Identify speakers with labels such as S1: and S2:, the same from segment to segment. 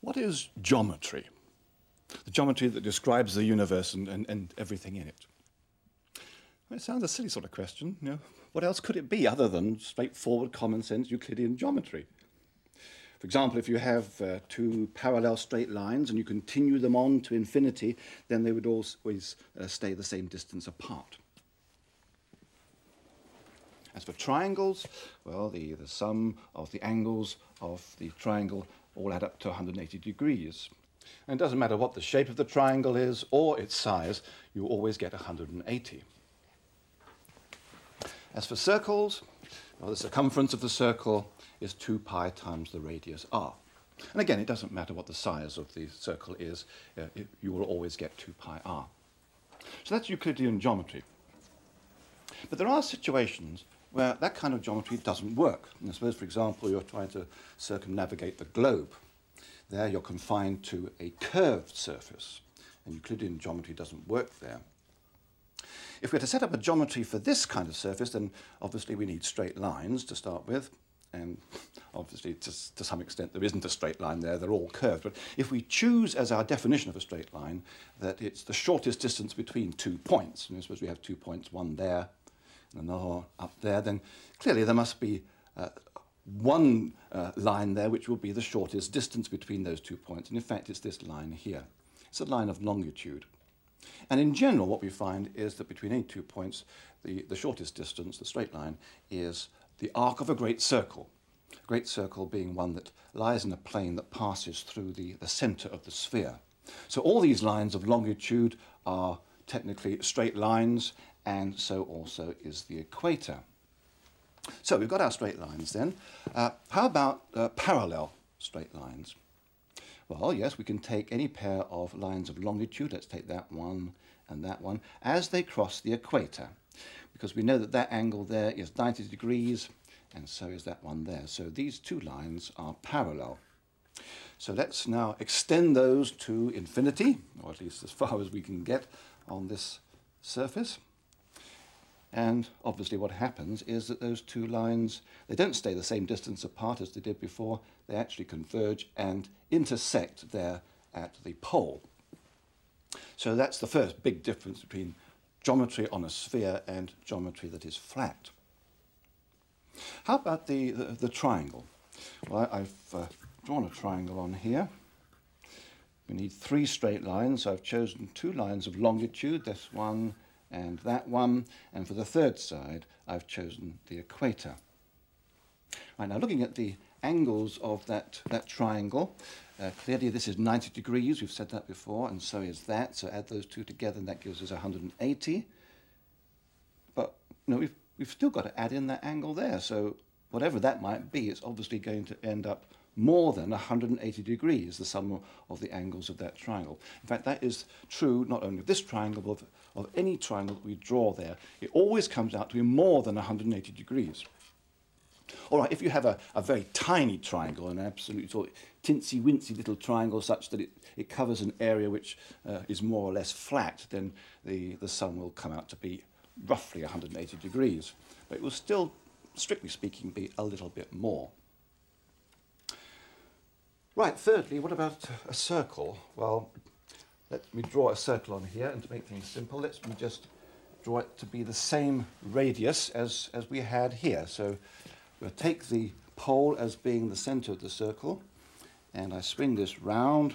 S1: What is geometry? The geometry that describes the universe and, and, and everything in it. It sounds a silly sort of question. You know, what else could it be other than straightforward, common sense Euclidean geometry? For example, if you have uh, two parallel straight lines and you continue them on to infinity, then they would always uh, stay the same distance apart. As for triangles, well, the, the sum of the angles of the triangle all add up to 180 degrees. And it doesn't matter what the shape of the triangle is or its size, you always get 180. As for circles, well, the circumference of the circle is 2 pi times the radius r. And again, it doesn't matter what the size of the circle is, uh, it, you will always get 2 pi r. So that's Euclidean geometry. But there are situations where that kind of geometry doesn't work. And suppose, for example, you're trying to circumnavigate the globe. There you're confined to a curved surface, and Euclidean geometry doesn't work there. If we're to set up a geometry for this kind of surface, then obviously we need straight lines to start with, and obviously to, to some extent there isn't a straight line there, they're all curved. But if we choose as our definition of a straight line that it's the shortest distance between two points, and I suppose we have two points, one there and up there, then clearly there must be uh, one uh, line there which will be the shortest distance between those two points. And in fact, it's this line here. It's a line of longitude. And in general, what we find is that between any two points, the, the shortest distance, the straight line, is the arc of a great circle. A great circle being one that lies in a plane that passes through the, the center of the sphere. So all these lines of longitude are technically straight lines, and so also is the equator. So we've got our straight lines then. Uh, how about uh, parallel straight lines? Well, yes, we can take any pair of lines of longitude, let's take that one and that one, as they cross the equator, because we know that that angle there is 90 degrees, and so is that one there. So these two lines are parallel. So let's now extend those to infinity, or at least as far as we can get on this surface. And obviously what happens is that those two lines, they don't stay the same distance apart as they did before, they actually converge and intersect there at the pole. So that's the first big difference between geometry on a sphere and geometry that is flat. How about the, the, the triangle? Well, I've uh, drawn a triangle on here. We need three straight lines. So I've chosen two lines of longitude, this one and that one. And for the third side, I've chosen the equator. Right, now looking at the angles of that, that triangle, uh, clearly this is 90 degrees, we've said that before, and so is that. So add those two together and that gives us 180. But you know, we've, we've still got to add in that angle there. So whatever that might be, it's obviously going to end up more than 180 degrees, the sum of the angles of that triangle. In fact, that is true not only of this triangle, but of, of any triangle that we draw there. It always comes out to be more than 180 degrees. All right, if you have a, a very tiny triangle, an absolutely sort of tinsy-wincy little triangle such that it, it covers an area which uh, is more or less flat, then the, the sum will come out to be roughly 180 degrees. But it will still, strictly speaking, be a little bit more. Right, thirdly, what about a circle? Well, let me draw a circle on here, and to make things simple, let's me just draw it to be the same radius as, as we had here. So we'll take the pole as being the center of the circle, and I swing this round,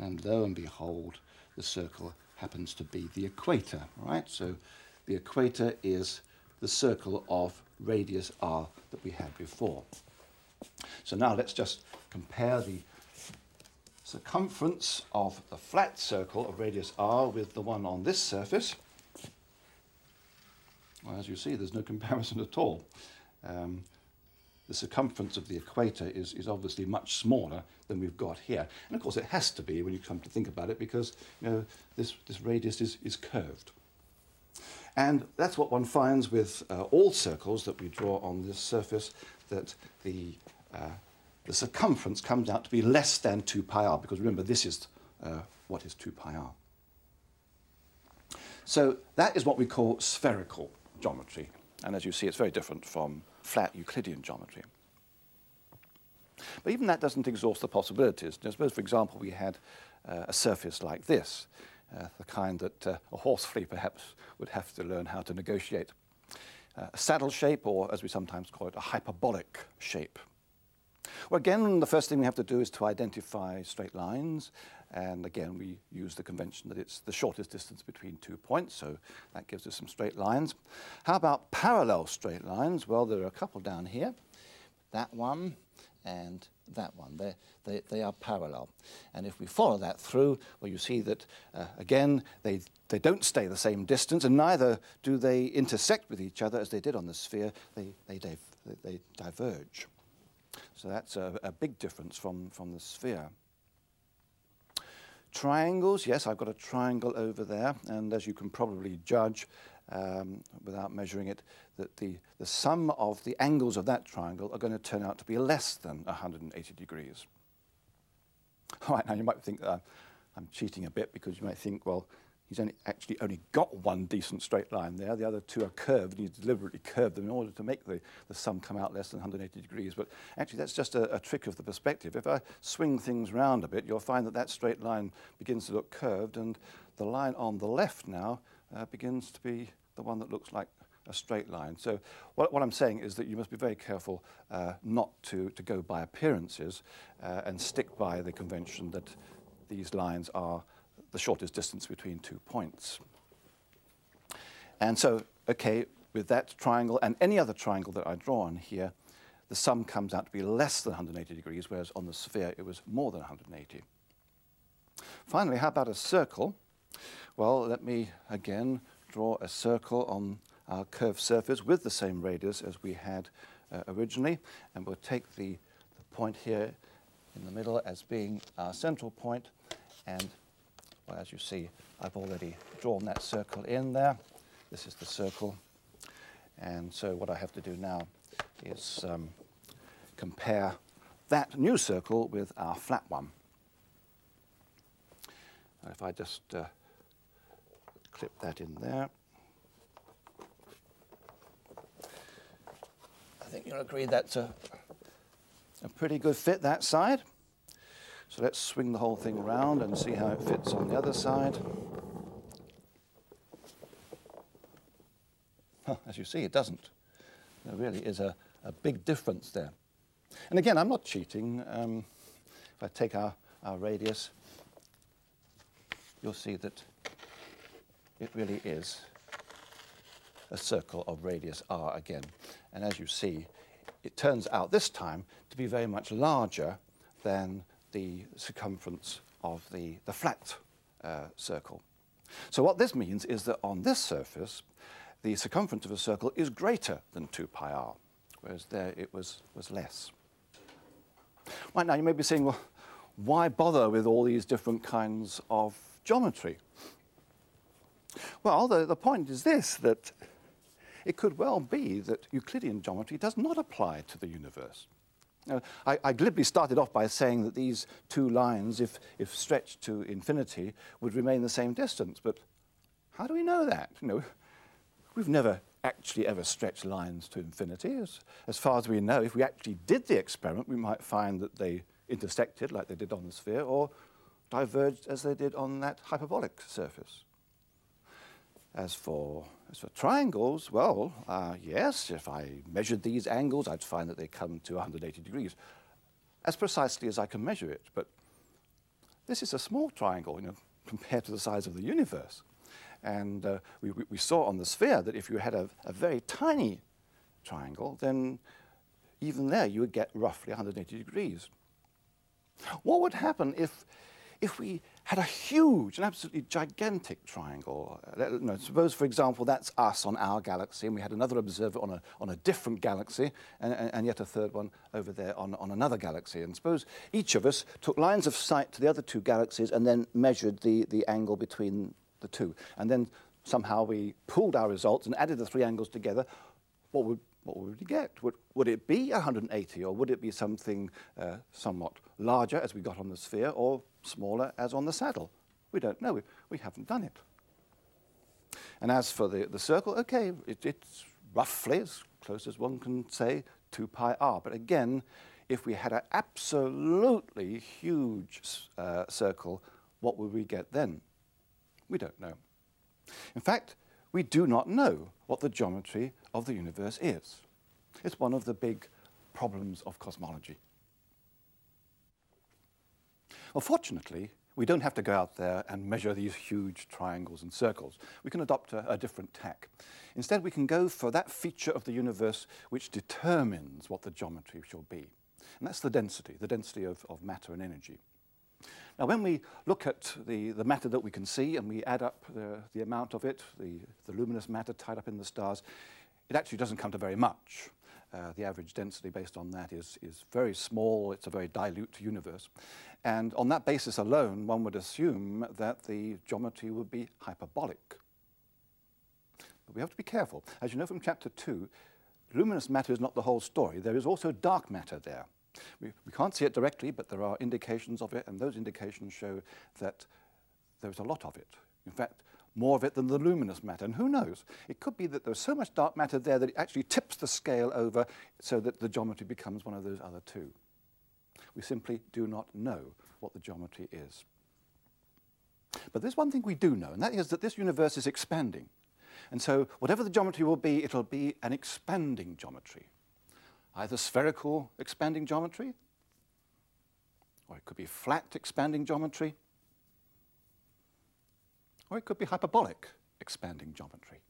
S1: and lo and behold, the circle happens to be the equator, right? So the equator is the circle of radius r that we had before. So now let's just compare the circumference of the flat circle of radius r with the one on this surface. Well, as you see, there's no comparison at all. Um, the circumference of the equator is, is obviously much smaller than we've got here. And of course it has to be when you come to think about it because you know, this, this radius is, is curved. And that's what one finds with uh, all circles that we draw on this surface, that the, uh, the circumference comes out to be less than 2 pi r, because remember, this is uh, what is 2 pi r. So that is what we call spherical geometry. And as you see, it's very different from flat Euclidean geometry. But even that doesn't exhaust the possibilities. Suppose, for example, we had uh, a surface like this, uh, the kind that uh, a horse flea perhaps would have to learn how to negotiate. Uh, a saddle shape, or as we sometimes call it, a hyperbolic shape. Well, again, the first thing we have to do is to identify straight lines. And again, we use the convention that it's the shortest distance between two points, so that gives us some straight lines. How about parallel straight lines? Well, there are a couple down here. That one and that one. They're, they, they are parallel. And if we follow that through, well, you see that, uh, again, they, they don't stay the same distance, and neither do they intersect with each other as they did on the sphere. They, they, they, they diverge. So that's a, a big difference from, from the sphere. Triangles, yes, I've got a triangle over there, and as you can probably judge um, without measuring it, that the, the sum of the angles of that triangle are going to turn out to be less than 180 degrees. All right, now you might think uh, I'm cheating a bit because you might think, well, he's only, actually only got one decent straight line there. The other two are curved, and he's deliberately curved them in order to make the, the sum come out less than 180 degrees. But actually, that's just a, a trick of the perspective. If I swing things round a bit, you'll find that that straight line begins to look curved, and the line on the left now uh, begins to be the one that looks like a straight line. So what, what I'm saying is that you must be very careful uh, not to, to go by appearances uh, and stick by the convention that these lines are the shortest distance between two points. And so, okay, with that triangle and any other triangle that I draw on here, the sum comes out to be less than 180 degrees, whereas on the sphere it was more than 180. Finally, how about a circle? Well, let me again draw a circle on our curved surface with the same radius as we had uh, originally, and we'll take the, the point here in the middle as being our central point, and as you see, I've already drawn that circle in there. This is the circle. And so what I have to do now is um, compare that new circle with our flat one. If I just uh, clip that in there. I think you'll agree that's a, a pretty good fit that side. So let's swing the whole thing around and see how it fits on the other side. As you see, it doesn't. There really is a, a big difference there. And again, I'm not cheating. Um, if I take our, our radius, you'll see that it really is a circle of radius r again. And as you see, it turns out this time to be very much larger than the circumference of the, the flat uh, circle. So what this means is that on this surface, the circumference of a circle is greater than 2 pi r, whereas there it was, was less. Right now you may be saying, well, why bother with all these different kinds of geometry? Well, the, the point is this, that it could well be that Euclidean geometry does not apply to the universe. Now, I, I, glibly started off by saying that these two lines, if, if stretched to infinity, would remain the same distance. But how do we know that? You know, we've never actually ever stretched lines to infinity. As, as far as we know, if we actually did the experiment, we might find that they intersected like they did on the sphere or diverged as they did on that hyperbolic surface. As for, as for triangles, well, uh, yes, if I measured these angles, I'd find that they come to 180 degrees, as precisely as I can measure it. But this is a small triangle, you know, compared to the size of the universe. And uh, we, we, saw on the sphere that if you had a, a very tiny triangle, then even there you would get roughly 180 degrees. What would happen if, if we had a huge and absolutely gigantic triangle. Uh, suppose, for example, that's us on our galaxy, and we had another observer on a, on a different galaxy, and, and, and yet a third one over there on, on another galaxy. And suppose each of us took lines of sight to the other two galaxies and then measured the, the angle between the two. And then somehow we pooled our results and added the three angles together. What would what would we get? Would, would it be 180 or would it be something uh, somewhat larger as we got on the sphere or smaller as on the saddle? We don't know. We, we haven't done it. And as for the, the circle, okay, it, it's roughly as close as one can say 2 pi r. But again, if we had an absolutely huge uh, circle, what would we get then? We don't know. In fact, we do not know what the geometry of the universe is. It's one of the big problems of cosmology. Well, fortunately, we don't have to go out there and measure these huge triangles and circles. We can adopt a, a, different tack. Instead, we can go for that feature of the universe which determines what the geometry shall be. And that's the density, the density of, of matter and energy. Now, when we look at the, the matter that we can see and we add up the, the amount of it, the, the luminous matter tied up in the stars, it actually doesn't come to very much. Uh, the average density based on that is, is very small. It's a very dilute universe. And on that basis alone, one would assume that the geometry would be hyperbolic. But we have to be careful. As you know from chapter 2, luminous matter is not the whole story. There is also dark matter there. We, we can't see it directly, but there are indications of it, and those indications show that there's a lot of it. In fact, more of it than the luminous matter. And who knows? It could be that there's so much dark matter there that it actually tips the scale over so that the geometry becomes one of those other two. We simply do not know what the geometry is. But there's one thing we do know, and that is that this universe is expanding. And so whatever the geometry will be, it'll be an expanding geometry. Either spherical expanding geometry, or it could be flat expanding geometry, or it could be hyperbolic expanding geometry.